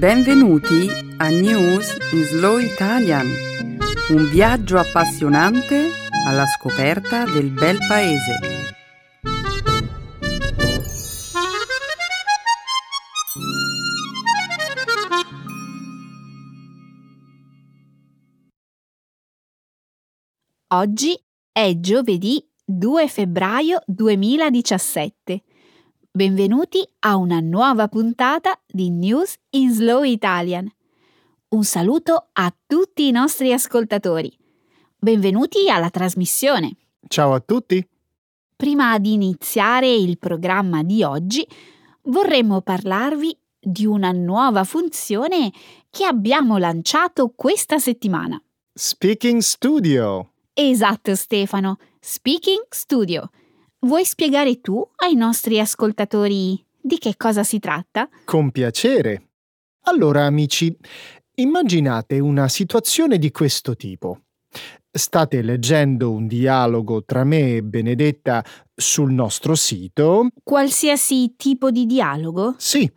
Benvenuti a News in Slow Italian, un viaggio appassionante alla scoperta del bel paese. Oggi è giovedì 2 febbraio 2017. Benvenuti a una nuova puntata di News in Slow Italian. Un saluto a tutti i nostri ascoltatori. Benvenuti alla trasmissione. Ciao a tutti. Prima di iniziare il programma di oggi, vorremmo parlarvi di una nuova funzione che abbiamo lanciato questa settimana. Speaking Studio. Esatto Stefano, Speaking Studio. Vuoi spiegare tu ai nostri ascoltatori di che cosa si tratta? Con piacere. Allora, amici, immaginate una situazione di questo tipo. State leggendo un dialogo tra me e Benedetta sul nostro sito. Qualsiasi tipo di dialogo? Sì.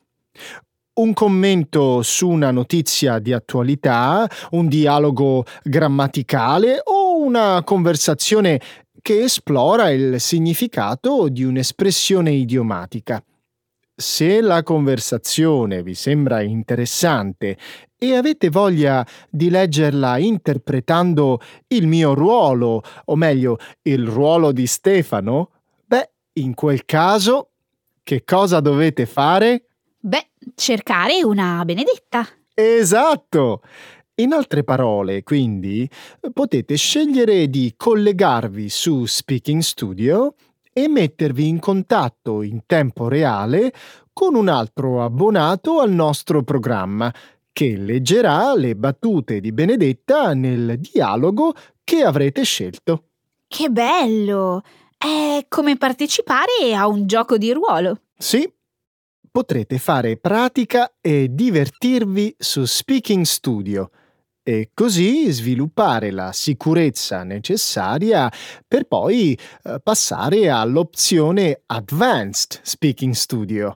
Un commento su una notizia di attualità, un dialogo grammaticale o una conversazione che esplora il significato di un'espressione idiomatica. Se la conversazione vi sembra interessante e avete voglia di leggerla interpretando il mio ruolo, o meglio, il ruolo di Stefano, beh, in quel caso, che cosa dovete fare? Beh, cercare una benedetta. Esatto! In altre parole, quindi, potete scegliere di collegarvi su Speaking Studio e mettervi in contatto in tempo reale con un altro abbonato al nostro programma che leggerà le battute di Benedetta nel dialogo che avrete scelto. Che bello! È come partecipare a un gioco di ruolo. Sì, potrete fare pratica e divertirvi su Speaking Studio e così sviluppare la sicurezza necessaria per poi eh, passare all'opzione Advanced Speaking Studio,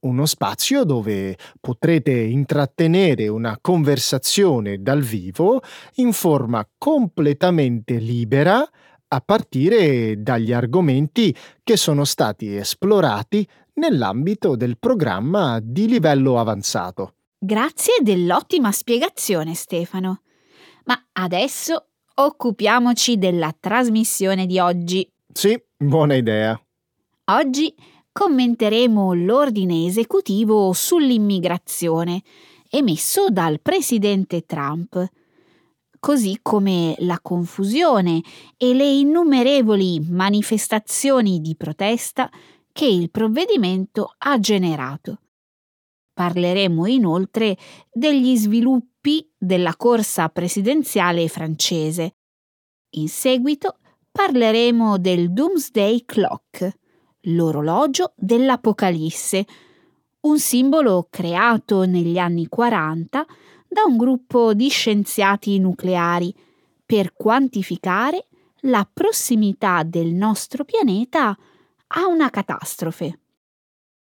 uno spazio dove potrete intrattenere una conversazione dal vivo in forma completamente libera a partire dagli argomenti che sono stati esplorati nell'ambito del programma di livello avanzato. Grazie dell'ottima spiegazione, Stefano. Ma adesso occupiamoci della trasmissione di oggi. Sì, buona idea. Oggi commenteremo l'ordine esecutivo sull'immigrazione emesso dal presidente Trump, così come la confusione e le innumerevoli manifestazioni di protesta che il provvedimento ha generato. Parleremo inoltre degli sviluppi della corsa presidenziale francese. In seguito parleremo del Doomsday Clock, l'orologio dell'Apocalisse, un simbolo creato negli anni 40 da un gruppo di scienziati nucleari per quantificare la prossimità del nostro pianeta a una catastrofe.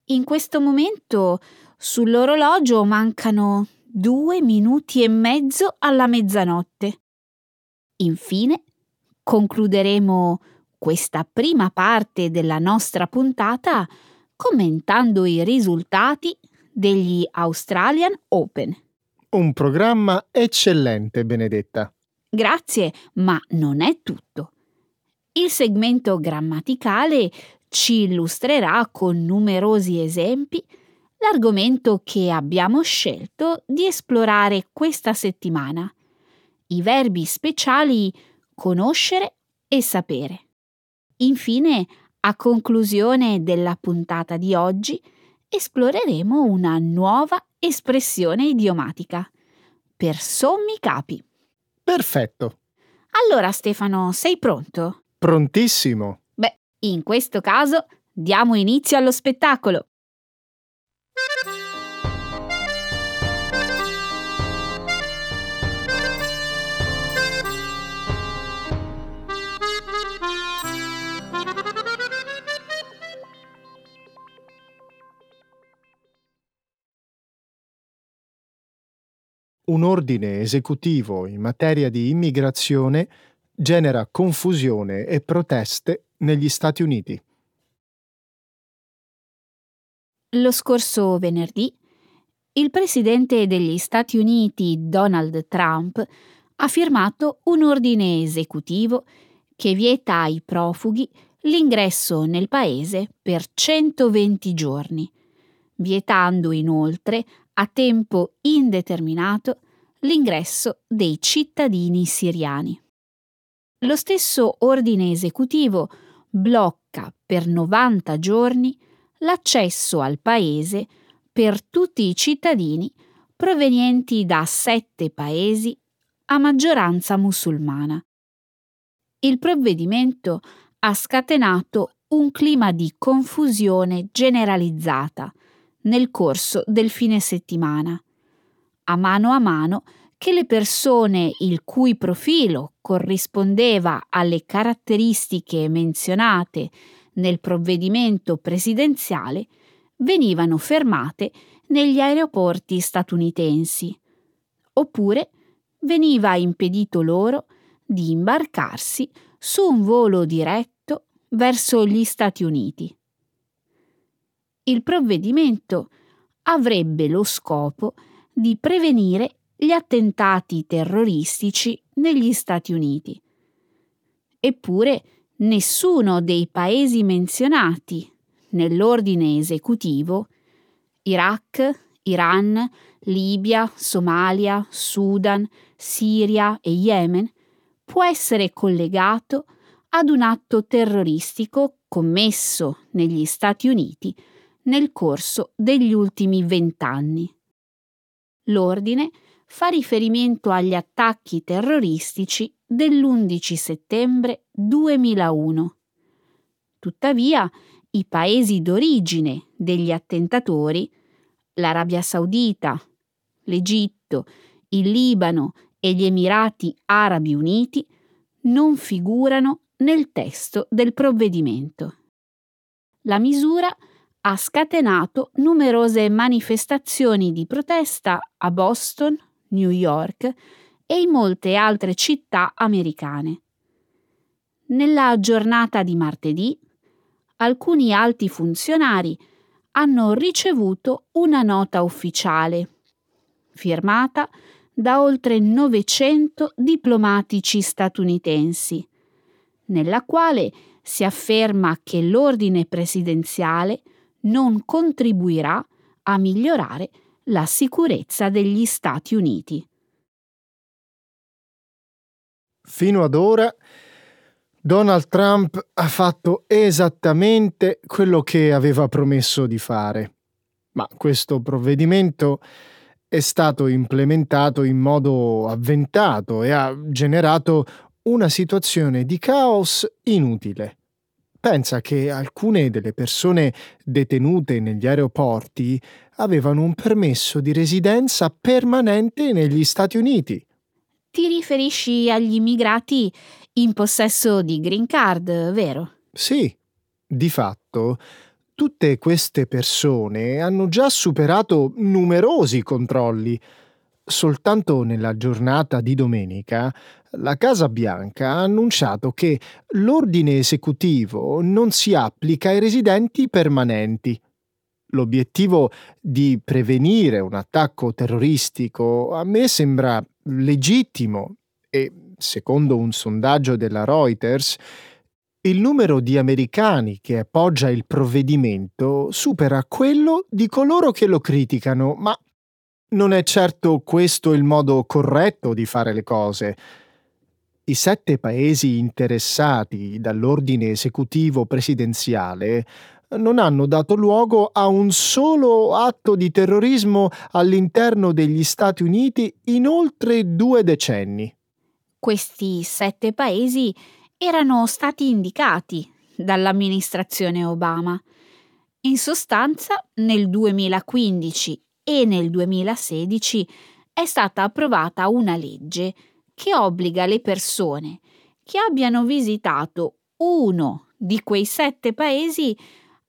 In questo momento sull'orologio mancano due minuti e mezzo alla mezzanotte. Infine concluderemo questa prima parte della nostra puntata commentando i risultati degli Australian Open. Un programma eccellente, Benedetta. Grazie, ma non è tutto. Il segmento grammaticale ci illustrerà con numerosi esempi l'argomento che abbiamo scelto di esplorare questa settimana, i verbi speciali conoscere e sapere. Infine, a conclusione della puntata di oggi, esploreremo una nuova espressione idiomatica. Per sommi capi. Perfetto. Allora Stefano, sei pronto? Prontissimo. In questo caso diamo inizio allo spettacolo. Un ordine esecutivo in materia di immigrazione genera confusione e proteste negli Stati Uniti. Lo scorso venerdì, il presidente degli Stati Uniti Donald Trump ha firmato un ordine esecutivo che vieta ai profughi l'ingresso nel paese per 120 giorni, vietando inoltre a tempo indeterminato l'ingresso dei cittadini siriani. Lo stesso ordine esecutivo blocca per 90 giorni l'accesso al paese per tutti i cittadini provenienti da sette paesi a maggioranza musulmana. Il provvedimento ha scatenato un clima di confusione generalizzata nel corso del fine settimana, a mano a mano che le persone il cui profilo corrispondeva alle caratteristiche menzionate nel provvedimento presidenziale venivano fermate negli aeroporti statunitensi, oppure veniva impedito loro di imbarcarsi su un volo diretto verso gli Stati Uniti. Il provvedimento avrebbe lo scopo di prevenire gli attentati terroristici negli Stati Uniti. Eppure nessuno dei paesi menzionati nell'ordine esecutivo Iraq, Iran, Libia, Somalia, Sudan, Siria e Yemen può essere collegato ad un atto terroristico commesso negli Stati Uniti nel corso degli ultimi vent'anni. L'ordine fa riferimento agli attacchi terroristici dell'11 settembre 2001. Tuttavia, i paesi d'origine degli attentatori, l'Arabia Saudita, l'Egitto, il Libano e gli Emirati Arabi Uniti, non figurano nel testo del provvedimento. La misura ha scatenato numerose manifestazioni di protesta a Boston, New York e in molte altre città americane. Nella giornata di martedì, alcuni alti funzionari hanno ricevuto una nota ufficiale, firmata da oltre 900 diplomatici statunitensi, nella quale si afferma che l'ordine presidenziale non contribuirà a migliorare la sicurezza degli Stati Uniti. Fino ad ora Donald Trump ha fatto esattamente quello che aveva promesso di fare, ma questo provvedimento è stato implementato in modo avventato e ha generato una situazione di caos inutile. Pensa che alcune delle persone detenute negli aeroporti avevano un permesso di residenza permanente negli Stati Uniti. Ti riferisci agli immigrati in possesso di green card, vero? Sì, di fatto tutte queste persone hanno già superato numerosi controlli. Soltanto nella giornata di domenica la Casa Bianca ha annunciato che l'ordine esecutivo non si applica ai residenti permanenti. L'obiettivo di prevenire un attacco terroristico a me sembra legittimo e, secondo un sondaggio della Reuters, il numero di americani che appoggia il provvedimento supera quello di coloro che lo criticano, ma non è certo questo il modo corretto di fare le cose. I sette paesi interessati dall'ordine esecutivo presidenziale non hanno dato luogo a un solo atto di terrorismo all'interno degli Stati Uniti in oltre due decenni. Questi sette paesi erano stati indicati dall'amministrazione Obama. In sostanza, nel 2015 e nel 2016 è stata approvata una legge che obbliga le persone che abbiano visitato uno di quei sette paesi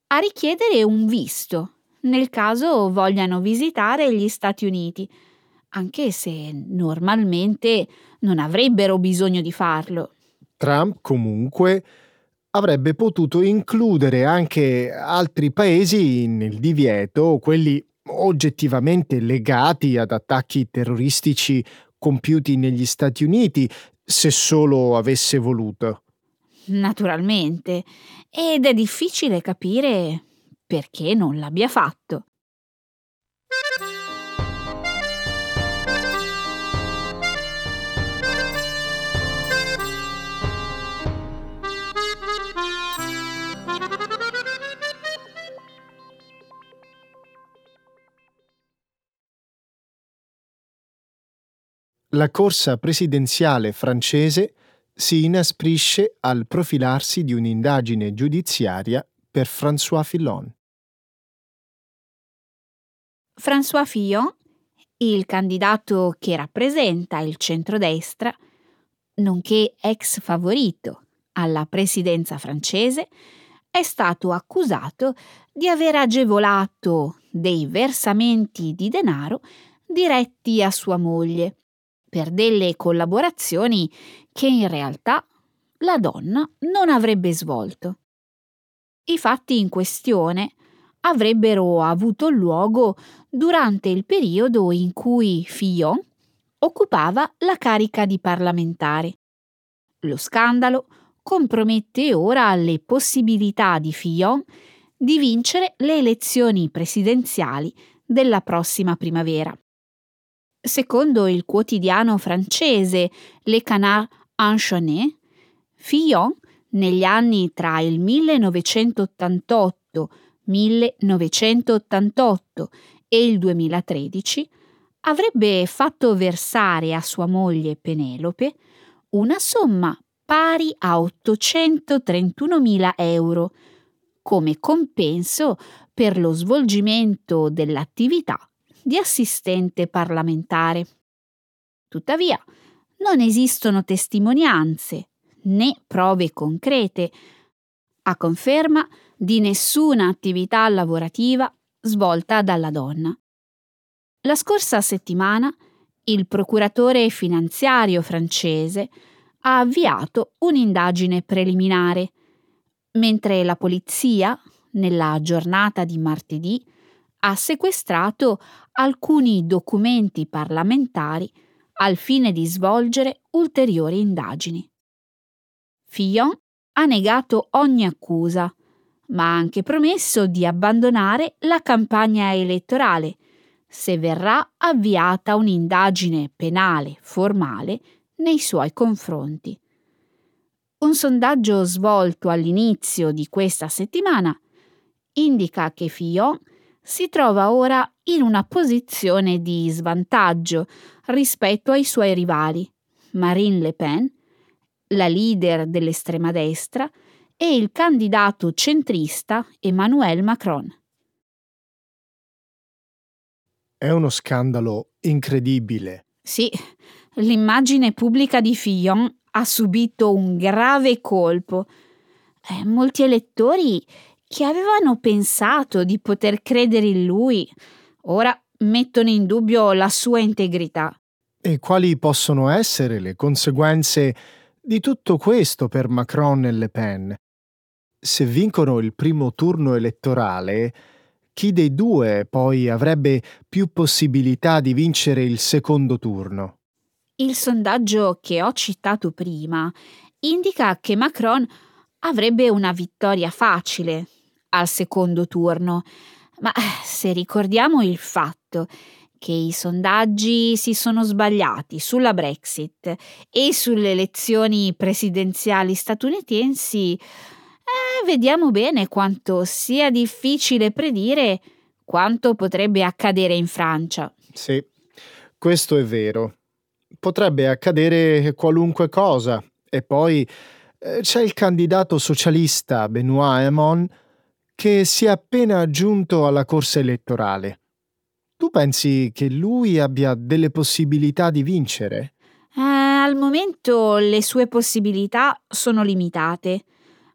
a richiedere un visto nel caso vogliano visitare gli Stati Uniti, anche se normalmente non avrebbero bisogno di farlo. Trump comunque avrebbe potuto includere anche altri paesi nel divieto, quelli oggettivamente legati ad attacchi terroristici compiuti negli Stati Uniti, se solo avesse voluto. Naturalmente, ed è difficile capire perché non l'abbia fatto. La corsa presidenziale francese si inasprisce al profilarsi di un'indagine giudiziaria per François Fillon. François Fillon, il candidato che rappresenta il centrodestra, nonché ex favorito alla presidenza francese, è stato accusato di aver agevolato dei versamenti di denaro diretti a sua moglie per delle collaborazioni che in realtà la donna non avrebbe svolto. I fatti in questione avrebbero avuto luogo durante il periodo in cui Fillon occupava la carica di parlamentare. Lo scandalo compromette ora le possibilità di Fillon di vincere le elezioni presidenziali della prossima primavera. Secondo il quotidiano francese Le Canard Enchaîné, Fillon, negli anni tra il 1988, 1988 e il 2013, avrebbe fatto versare a sua moglie Penelope una somma pari a 831.000 euro come compenso per lo svolgimento dell'attività di assistente parlamentare. Tuttavia, non esistono testimonianze né prove concrete a conferma di nessuna attività lavorativa svolta dalla donna. La scorsa settimana il procuratore finanziario francese ha avviato un'indagine preliminare, mentre la polizia, nella giornata di martedì, ha sequestrato alcuni documenti parlamentari al fine di svolgere ulteriori indagini. Fillon ha negato ogni accusa, ma ha anche promesso di abbandonare la campagna elettorale se verrà avviata un'indagine penale formale nei suoi confronti. Un sondaggio svolto all'inizio di questa settimana indica che Fillon si trova ora in una posizione di svantaggio rispetto ai suoi rivali, Marine Le Pen, la leader dell'estrema destra, e il candidato centrista Emmanuel Macron. È uno scandalo incredibile. Sì, l'immagine pubblica di Fillon ha subito un grave colpo. Eh, molti elettori che avevano pensato di poter credere in lui, ora mettono in dubbio la sua integrità. E quali possono essere le conseguenze di tutto questo per Macron e Le Pen? Se vincono il primo turno elettorale, chi dei due poi avrebbe più possibilità di vincere il secondo turno? Il sondaggio che ho citato prima indica che Macron avrebbe una vittoria facile, al secondo turno, ma se ricordiamo il fatto che i sondaggi si sono sbagliati sulla Brexit e sulle elezioni presidenziali statunitensi, eh, vediamo bene quanto sia difficile predire quanto potrebbe accadere in Francia. Sì, questo è vero. Potrebbe accadere qualunque cosa. E poi eh, c'è il candidato socialista Benoît Hamon che si è appena aggiunto alla corsa elettorale. Tu pensi che lui abbia delle possibilità di vincere? Eh, al momento le sue possibilità sono limitate.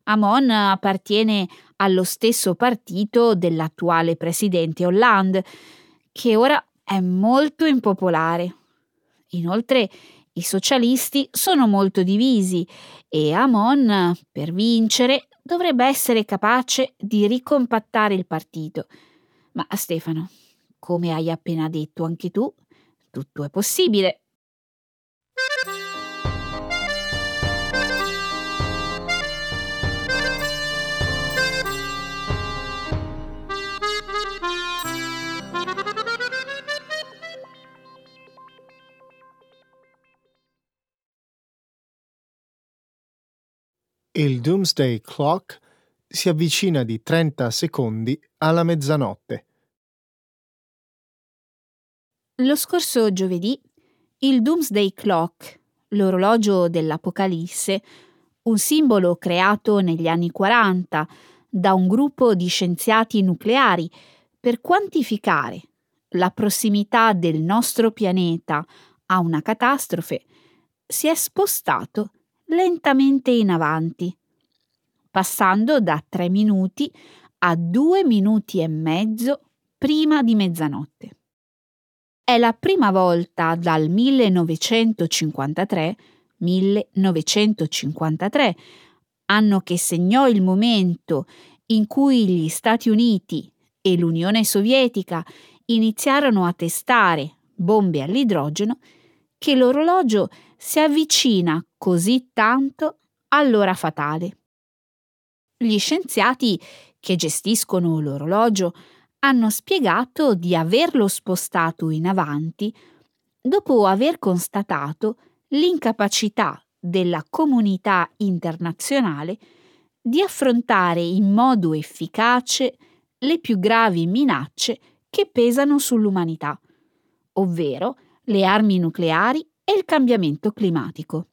Amon appartiene allo stesso partito dell'attuale presidente Hollande, che ora è molto impopolare. Inoltre i socialisti sono molto divisi e Amon, per vincere, dovrebbe essere capace di ricompattare il partito. Ma Stefano, come hai appena detto anche tu, tutto è possibile. Il Doomsday Clock si avvicina di 30 secondi alla mezzanotte. Lo scorso giovedì il Doomsday Clock, l'orologio dell'Apocalisse, un simbolo creato negli anni 40 da un gruppo di scienziati nucleari per quantificare la prossimità del nostro pianeta a una catastrofe, si è spostato lentamente in avanti, passando da tre minuti a due minuti e mezzo prima di mezzanotte. È la prima volta dal 1953, 1953, anno che segnò il momento in cui gli Stati Uniti e l'Unione Sovietica iniziarono a testare bombe all'idrogeno, che l'orologio si avvicina così tanto all'ora fatale. Gli scienziati che gestiscono l'orologio hanno spiegato di averlo spostato in avanti dopo aver constatato l'incapacità della comunità internazionale di affrontare in modo efficace le più gravi minacce che pesano sull'umanità, ovvero le armi nucleari e il cambiamento climatico.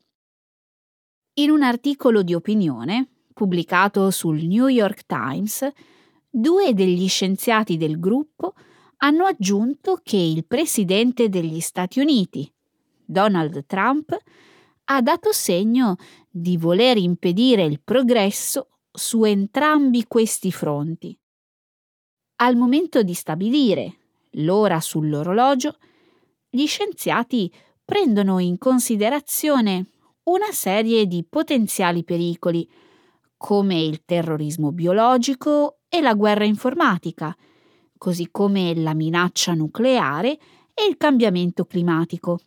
In un articolo di opinione pubblicato sul New York Times, due degli scienziati del gruppo hanno aggiunto che il presidente degli Stati Uniti, Donald Trump, ha dato segno di voler impedire il progresso su entrambi questi fronti. Al momento di stabilire l'ora sull'orologio, gli scienziati prendono in considerazione una serie di potenziali pericoli, come il terrorismo biologico e la guerra informatica, così come la minaccia nucleare e il cambiamento climatico.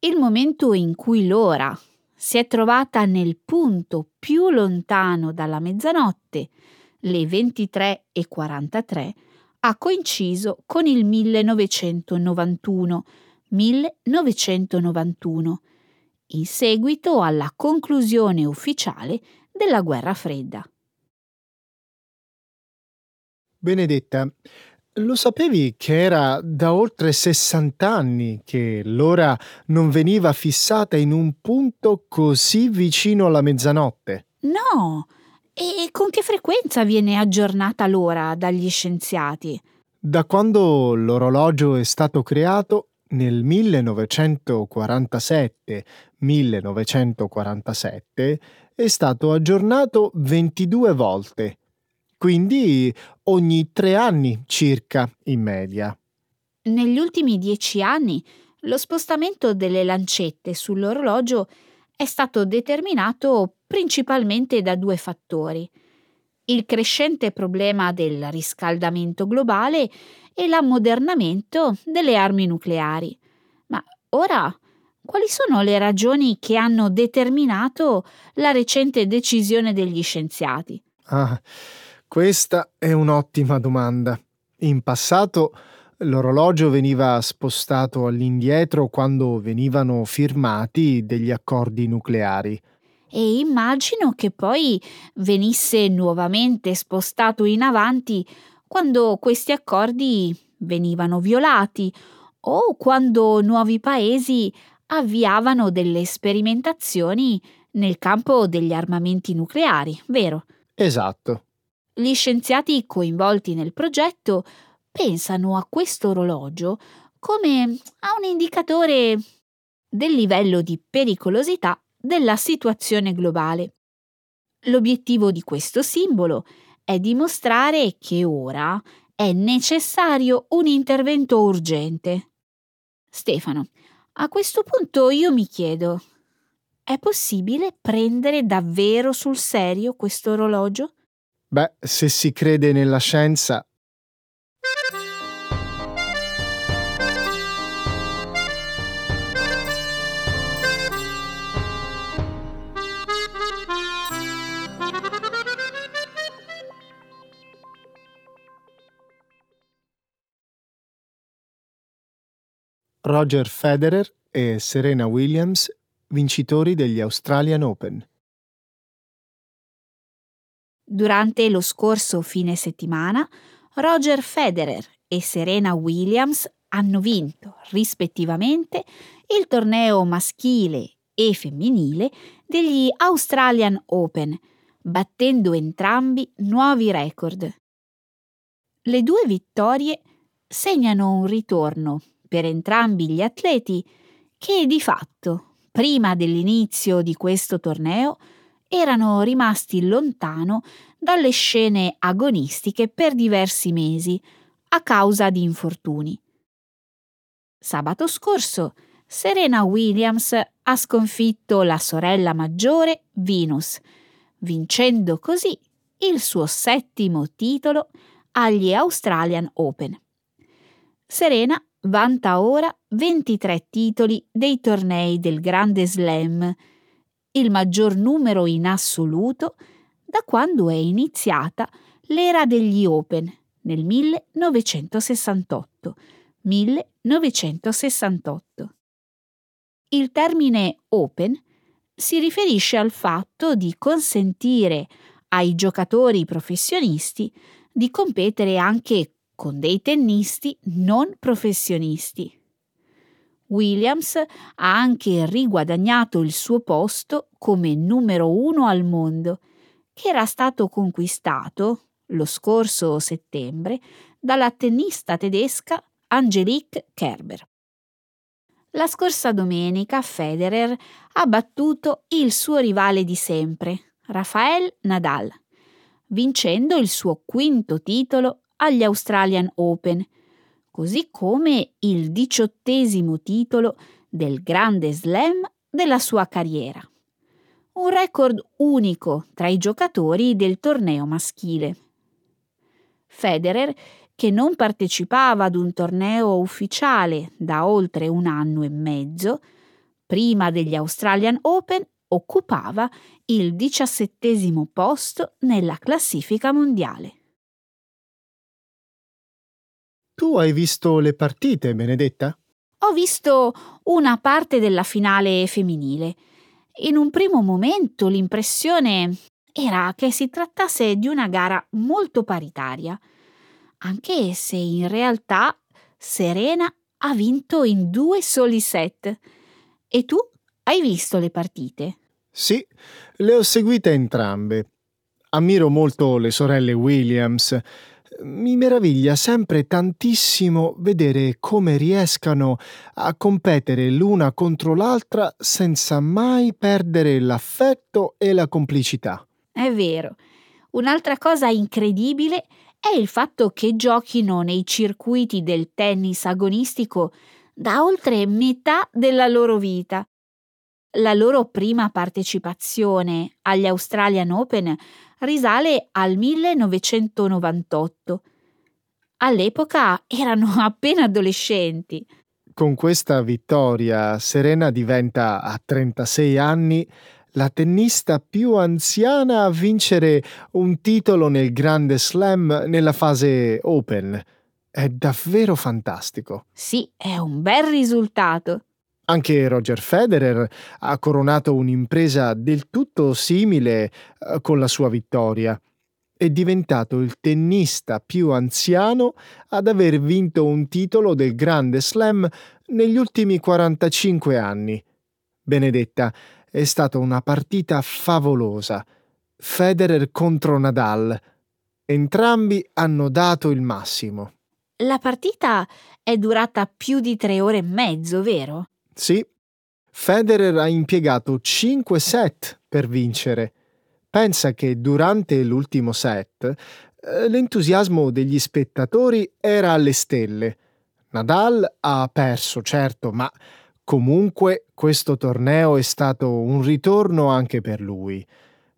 Il momento in cui l'ora si è trovata nel punto più lontano dalla mezzanotte, le 23.43, ha coinciso con il 1991, 1991, in seguito alla conclusione ufficiale della guerra fredda. Benedetta, lo sapevi che era da oltre 60 anni che l'ora non veniva fissata in un punto così vicino alla mezzanotte? No! E con che frequenza viene aggiornata l'ora dagli scienziati? Da quando l'orologio è stato creato nel 1947-1947 è stato aggiornato 22 volte, quindi ogni tre anni circa in media. Negli ultimi dieci anni lo spostamento delle lancette sull'orologio è stato determinato principalmente da due fattori. Il crescente problema del riscaldamento globale e l'ammodernamento delle armi nucleari. Ma ora, quali sono le ragioni che hanno determinato la recente decisione degli scienziati? Ah, questa è un'ottima domanda. In passato l'orologio veniva spostato all'indietro quando venivano firmati degli accordi nucleari. E immagino che poi venisse nuovamente spostato in avanti quando questi accordi venivano violati o quando nuovi paesi avviavano delle sperimentazioni nel campo degli armamenti nucleari, vero? Esatto. Gli scienziati coinvolti nel progetto pensano a questo orologio come a un indicatore del livello di pericolosità della situazione globale. L'obiettivo di questo simbolo è dimostrare che ora è necessario un intervento urgente. Stefano, a questo punto io mi chiedo, è possibile prendere davvero sul serio questo orologio? Beh, se si crede nella scienza. Roger Federer e Serena Williams vincitori degli Australian Open. Durante lo scorso fine settimana, Roger Federer e Serena Williams hanno vinto, rispettivamente, il torneo maschile e femminile degli Australian Open, battendo entrambi nuovi record. Le due vittorie segnano un ritorno per entrambi gli atleti che di fatto prima dell'inizio di questo torneo, erano rimasti lontano dalle scene agonistiche per diversi mesi a causa di infortuni. Sabato scorso Serena Williams ha sconfitto la sorella maggiore Venus, vincendo così il suo settimo titolo agli Australian Open. Serena vanta ora 23 titoli dei tornei del Grande Slam, il maggior numero in assoluto da quando è iniziata l'era degli Open nel 1968. 1968. Il termine Open si riferisce al fatto di consentire ai giocatori professionisti di competere anche con dei tennisti non professionisti. Williams ha anche riguadagnato il suo posto come numero uno al mondo, che era stato conquistato lo scorso settembre dalla tennista tedesca Angelique Kerber. La scorsa domenica Federer ha battuto il suo rivale di sempre, Rafael Nadal, vincendo il suo quinto titolo agli Australian Open, così come il diciottesimo titolo del grande slam della sua carriera. Un record unico tra i giocatori del torneo maschile. Federer, che non partecipava ad un torneo ufficiale da oltre un anno e mezzo, prima degli Australian Open occupava il diciassettesimo posto nella classifica mondiale. Tu hai visto le partite, Benedetta? Ho visto una parte della finale femminile. In un primo momento l'impressione era che si trattasse di una gara molto paritaria, anche se in realtà Serena ha vinto in due soli set. E tu hai visto le partite? Sì, le ho seguite entrambe. Ammiro molto le sorelle Williams mi meraviglia sempre tantissimo vedere come riescano a competere l'una contro l'altra senza mai perdere l'affetto e la complicità. È vero. Un'altra cosa incredibile è il fatto che giochino nei circuiti del tennis agonistico da oltre metà della loro vita. La loro prima partecipazione agli Australian Open risale al 1998. All'epoca erano appena adolescenti. Con questa vittoria Serena diventa a 36 anni la tennista più anziana a vincere un titolo nel Grande Slam nella fase Open. È davvero fantastico. Sì, è un bel risultato. Anche Roger Federer ha coronato un'impresa del tutto simile eh, con la sua vittoria. È diventato il tennista più anziano ad aver vinto un titolo del Grande Slam negli ultimi 45 anni. Benedetta, è stata una partita favolosa. Federer contro Nadal. Entrambi hanno dato il massimo. La partita è durata più di tre ore e mezzo, vero? Sì, Federer ha impiegato 5 set per vincere. Pensa che durante l'ultimo set Eh, l'entusiasmo degli spettatori era alle stelle. Nadal ha perso, certo, ma comunque questo torneo è stato un ritorno anche per lui.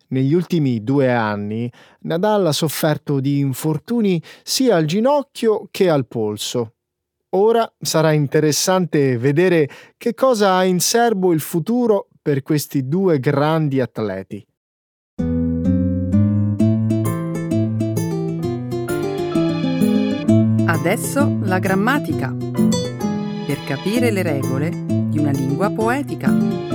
Negli ultimi due anni Nadal ha sofferto di infortuni sia al ginocchio che al polso. Ora sarà interessante vedere che cosa ha in serbo il futuro per questi due grandi atleti. Adesso la grammatica. Per capire le regole di una lingua poetica.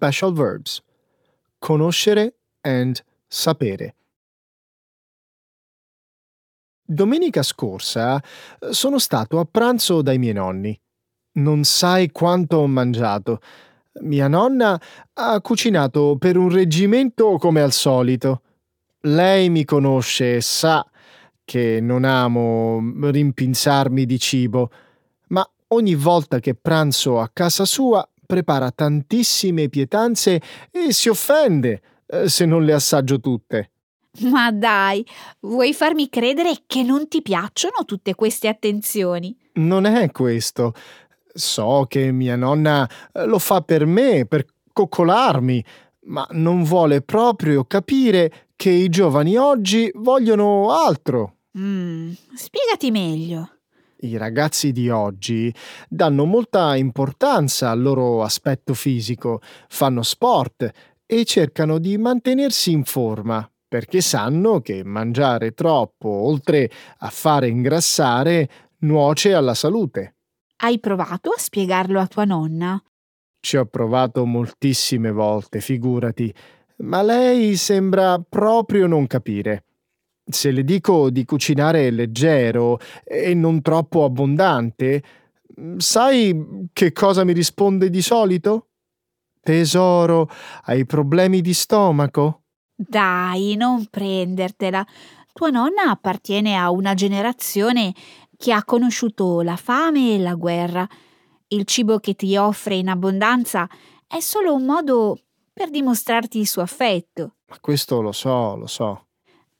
Special verbs. Conoscere and sapere. Domenica scorsa eh, sono stato a pranzo dai miei nonni. Non sai quanto ho mangiato. Mia nonna ha cucinato per un reggimento come al solito. Lei mi conosce e sa che non amo rimpinzarmi di cibo, ma ogni volta che pranzo a casa sua prepara tantissime pietanze e si offende eh, se non le assaggio tutte. Ma dai, vuoi farmi credere che non ti piacciono tutte queste attenzioni? Non è questo. So che mia nonna eh, lo fa per me, per coccolarmi, ma non vuole proprio capire che i giovani oggi vogliono altro. Mm, spiegati meglio. I ragazzi di oggi danno molta importanza al loro aspetto fisico, fanno sport e cercano di mantenersi in forma, perché sanno che mangiare troppo, oltre a fare ingrassare, nuoce alla salute. Hai provato a spiegarlo a tua nonna? Ci ho provato moltissime volte, figurati, ma lei sembra proprio non capire. Se le dico di cucinare leggero e non troppo abbondante, sai che cosa mi risponde di solito? Tesoro, hai problemi di stomaco? Dai, non prendertela. Tua nonna appartiene a una generazione che ha conosciuto la fame e la guerra. Il cibo che ti offre in abbondanza è solo un modo per dimostrarti il suo affetto. Ma questo lo so, lo so.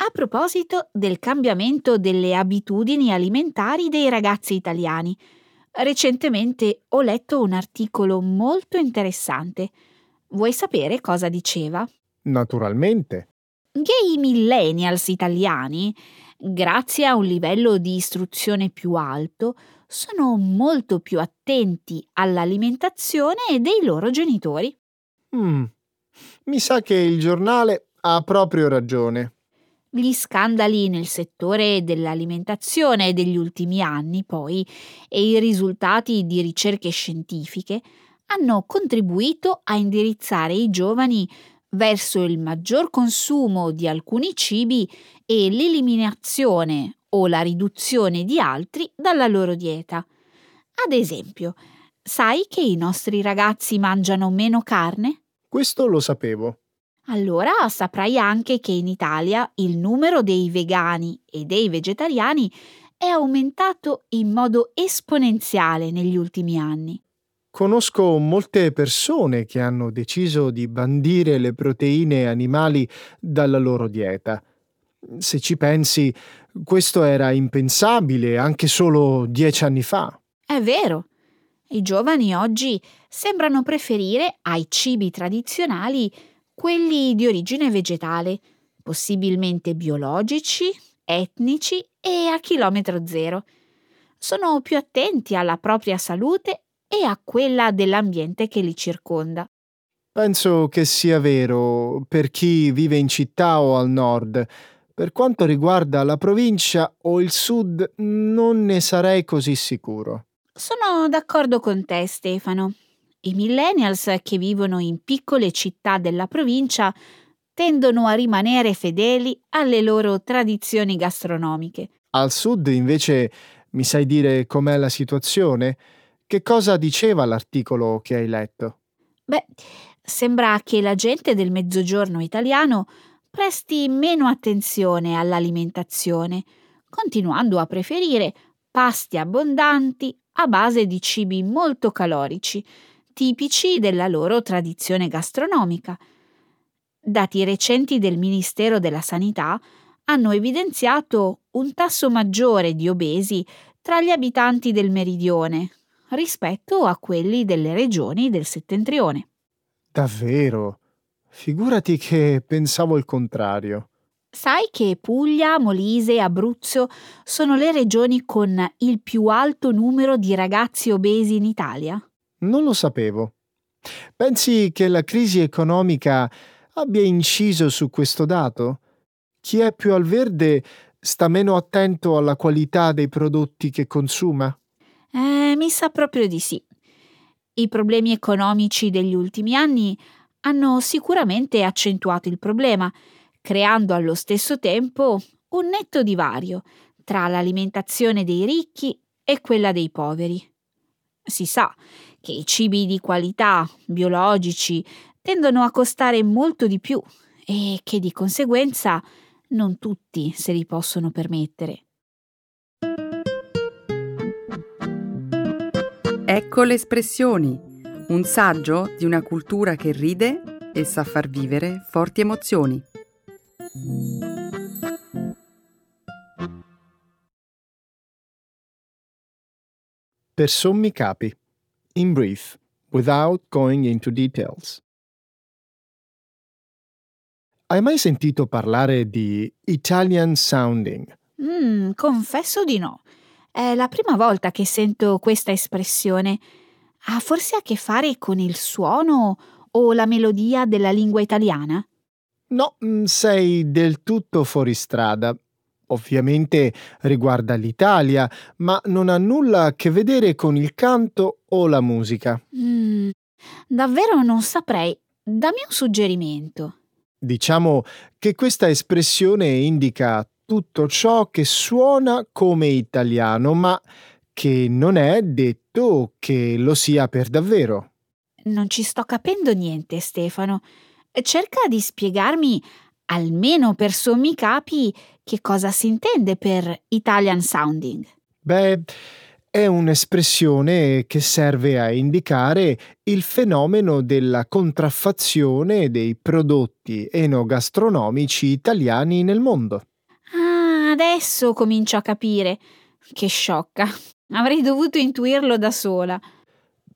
A proposito del cambiamento delle abitudini alimentari dei ragazzi italiani, recentemente ho letto un articolo molto interessante. Vuoi sapere cosa diceva? Naturalmente. Che i millennials italiani grazie a un livello di istruzione più alto, sono molto più attenti all'alimentazione dei loro genitori. Mm. Mi sa che il giornale ha proprio ragione. Gli scandali nel settore dell'alimentazione degli ultimi anni, poi, e i risultati di ricerche scientifiche hanno contribuito a indirizzare i giovani verso il maggior consumo di alcuni cibi e l'eliminazione o la riduzione di altri dalla loro dieta. Ad esempio, sai che i nostri ragazzi mangiano meno carne? Questo lo sapevo. Allora saprai anche che in Italia il numero dei vegani e dei vegetariani è aumentato in modo esponenziale negli ultimi anni. Conosco molte persone che hanno deciso di bandire le proteine animali dalla loro dieta. Se ci pensi, questo era impensabile anche solo dieci anni fa. È vero. I giovani oggi sembrano preferire ai cibi tradizionali quelli di origine vegetale, possibilmente biologici, etnici e a chilometro zero. Sono più attenti alla propria salute e a quella dell'ambiente che li circonda. Penso che sia vero per chi vive in città o al nord. Per quanto riguarda la provincia o il sud, non ne sarei così sicuro. Sono d'accordo con te, Stefano. I millennials che vivono in piccole città della provincia tendono a rimanere fedeli alle loro tradizioni gastronomiche. Al sud, invece, mi sai dire com'è la situazione? Che cosa diceva l'articolo che hai letto? Beh, sembra che la gente del mezzogiorno italiano presti meno attenzione all'alimentazione, continuando a preferire pasti abbondanti a base di cibi molto calorici, tipici della loro tradizione gastronomica. Dati recenti del Ministero della Sanità hanno evidenziato un tasso maggiore di obesi tra gli abitanti del meridione rispetto a quelli delle regioni del settentrione. Davvero? Figurati che pensavo il contrario. Sai che Puglia, Molise e Abruzzo sono le regioni con il più alto numero di ragazzi obesi in Italia? Non lo sapevo. Pensi che la crisi economica abbia inciso su questo dato? Chi è più al verde sta meno attento alla qualità dei prodotti che consuma? Eh, mi sa proprio di sì. I problemi economici degli ultimi anni hanno sicuramente accentuato il problema creando allo stesso tempo un netto divario tra l'alimentazione dei ricchi e quella dei poveri. Si sa che i cibi di qualità, biologici, tendono a costare molto di più e che di conseguenza non tutti se li possono permettere. Ecco le espressioni, un saggio di una cultura che ride e sa far vivere forti emozioni. Per sommi capi. In brief, without going into details. Hai mai sentito parlare di Italian sounding? Mm, confesso di no. È la prima volta che sento questa espressione. Ha forse a che fare con il suono o la melodia della lingua italiana? No, mm, sei del tutto fuori strada. Ovviamente riguarda l'Italia, ma non ha nulla a che vedere con il canto o la musica. Mm, davvero non saprei. Dammi un suggerimento. Diciamo che questa espressione indica tutto ciò che suona come italiano, ma che non è detto che lo sia per davvero. Non ci sto capendo niente, Stefano. Cerca di spiegarmi, almeno per sommi capi, che cosa si intende per Italian sounding. Beh, è un'espressione che serve a indicare il fenomeno della contraffazione dei prodotti enogastronomici italiani nel mondo. Ah, adesso comincio a capire. Che sciocca. Avrei dovuto intuirlo da sola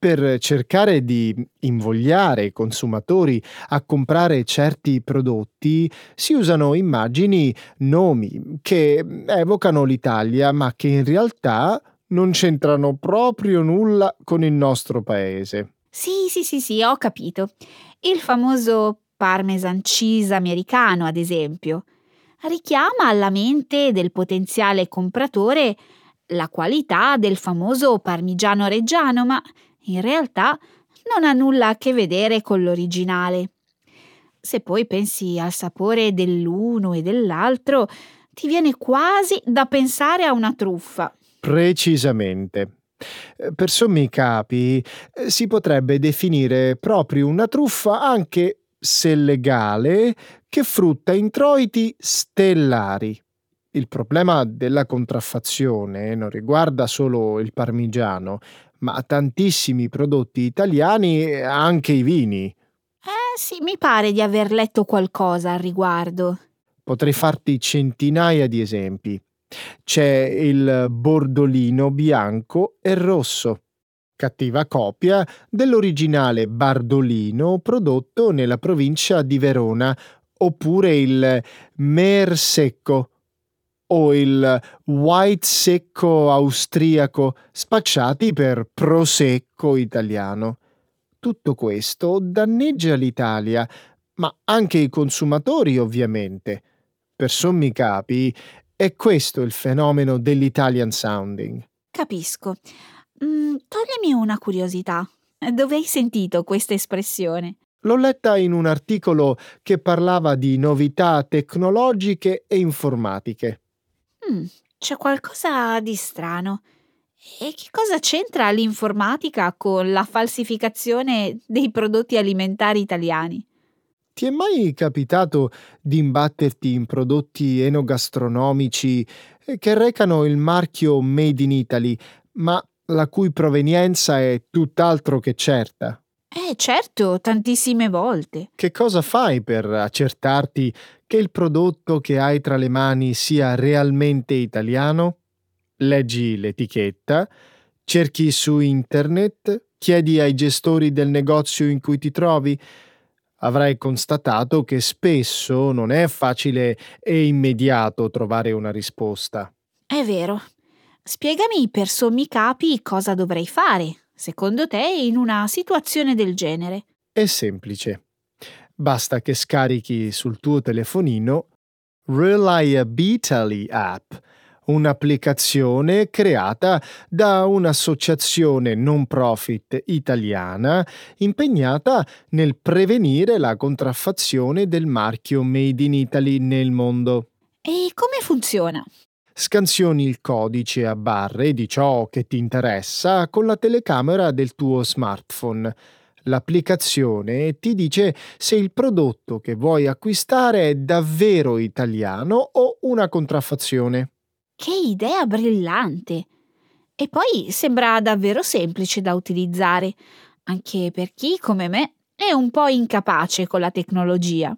per cercare di invogliare i consumatori a comprare certi prodotti si usano immagini, nomi che evocano l'Italia ma che in realtà non c'entrano proprio nulla con il nostro paese. Sì, sì, sì, sì, ho capito. Il famoso parmesan cheese americano, ad esempio, richiama alla mente del potenziale compratore la qualità del famoso parmigiano reggiano, ma in realtà non ha nulla a che vedere con l'originale. Se poi pensi al sapore dell'uno e dell'altro, ti viene quasi da pensare a una truffa. Precisamente. Per sommi capi eh, si potrebbe definire proprio una truffa anche se legale che frutta introiti stellari. Il problema della contraffazione non riguarda solo il parmigiano, ma tantissimi prodotti italiani e anche i vini. Eh sì, mi pare di aver letto qualcosa al riguardo. Potrei farti centinaia di esempi. C'è il bordolino bianco e rosso, cattiva copia dell'originale bardolino prodotto nella provincia di Verona, oppure il mer secco, o il white secco austriaco spacciati per prosecco italiano. Tutto questo danneggia l'Italia, ma anche i consumatori ovviamente. Per sommi capi è questo il fenomeno dell'Italian sounding. Capisco. Mm, toglimi una curiosità. Dove hai sentito questa espressione? L'ho letta in un articolo che parlava di novità tecnologiche e informatiche. Mm, c'è qualcosa di strano. E che cosa c'entra l'informatica con la falsificazione dei prodotti alimentari italiani? Ti è mai capitato di imbatterti in prodotti enogastronomici eh, che recano il marchio Made in Italy, ma la cui provenienza è tutt'altro che certa? Eh, certo, tantissime volte. Che cosa fai per accertarti che il prodotto che hai tra le mani sia realmente italiano? Leggi l'etichetta, cerchi su internet, chiedi ai gestori del negozio in cui ti trovi. Avrai constatato che spesso non è facile e immediato trovare una risposta. È vero. Spiegami per sommi capi cosa dovrei fare, secondo te, in una situazione del genere. È semplice. Basta che scarichi sul tuo telefonino Reliability App, un'applicazione creata da un'associazione non profit italiana impegnata nel prevenire la contraffazione del marchio Made in Italy nel mondo. E come funziona? Scansioni il codice a barre di ciò che ti interessa con la telecamera del tuo smartphone. L'applicazione ti dice se il prodotto che vuoi acquistare è davvero italiano o una contraffazione. Che idea brillante! E poi sembra davvero semplice da utilizzare, anche per chi, come me, è un po' incapace con la tecnologia.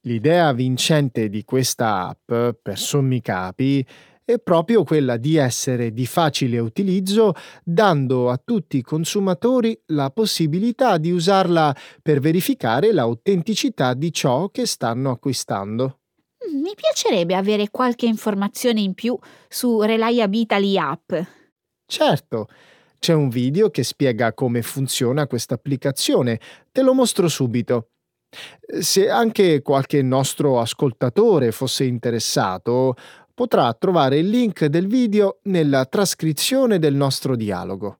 L'idea vincente di questa app, per sommi capi, è proprio quella di essere di facile utilizzo, dando a tutti i consumatori la possibilità di usarla per verificare l'autenticità di ciò che stanno acquistando. Mm, mi piacerebbe avere qualche informazione in più su Reliability App. Certo, c'è un video che spiega come funziona questa applicazione. Te lo mostro subito. Se anche qualche nostro ascoltatore fosse interessato, potrà trovare il link del video nella trascrizione del nostro dialogo.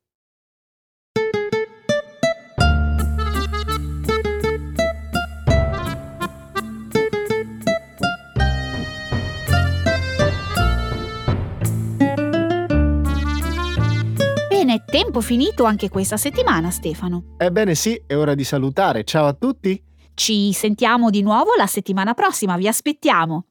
Bene, tempo finito anche questa settimana, Stefano. Ebbene sì, è ora di salutare. Ciao a tutti. Ci sentiamo di nuovo la settimana prossima, vi aspettiamo.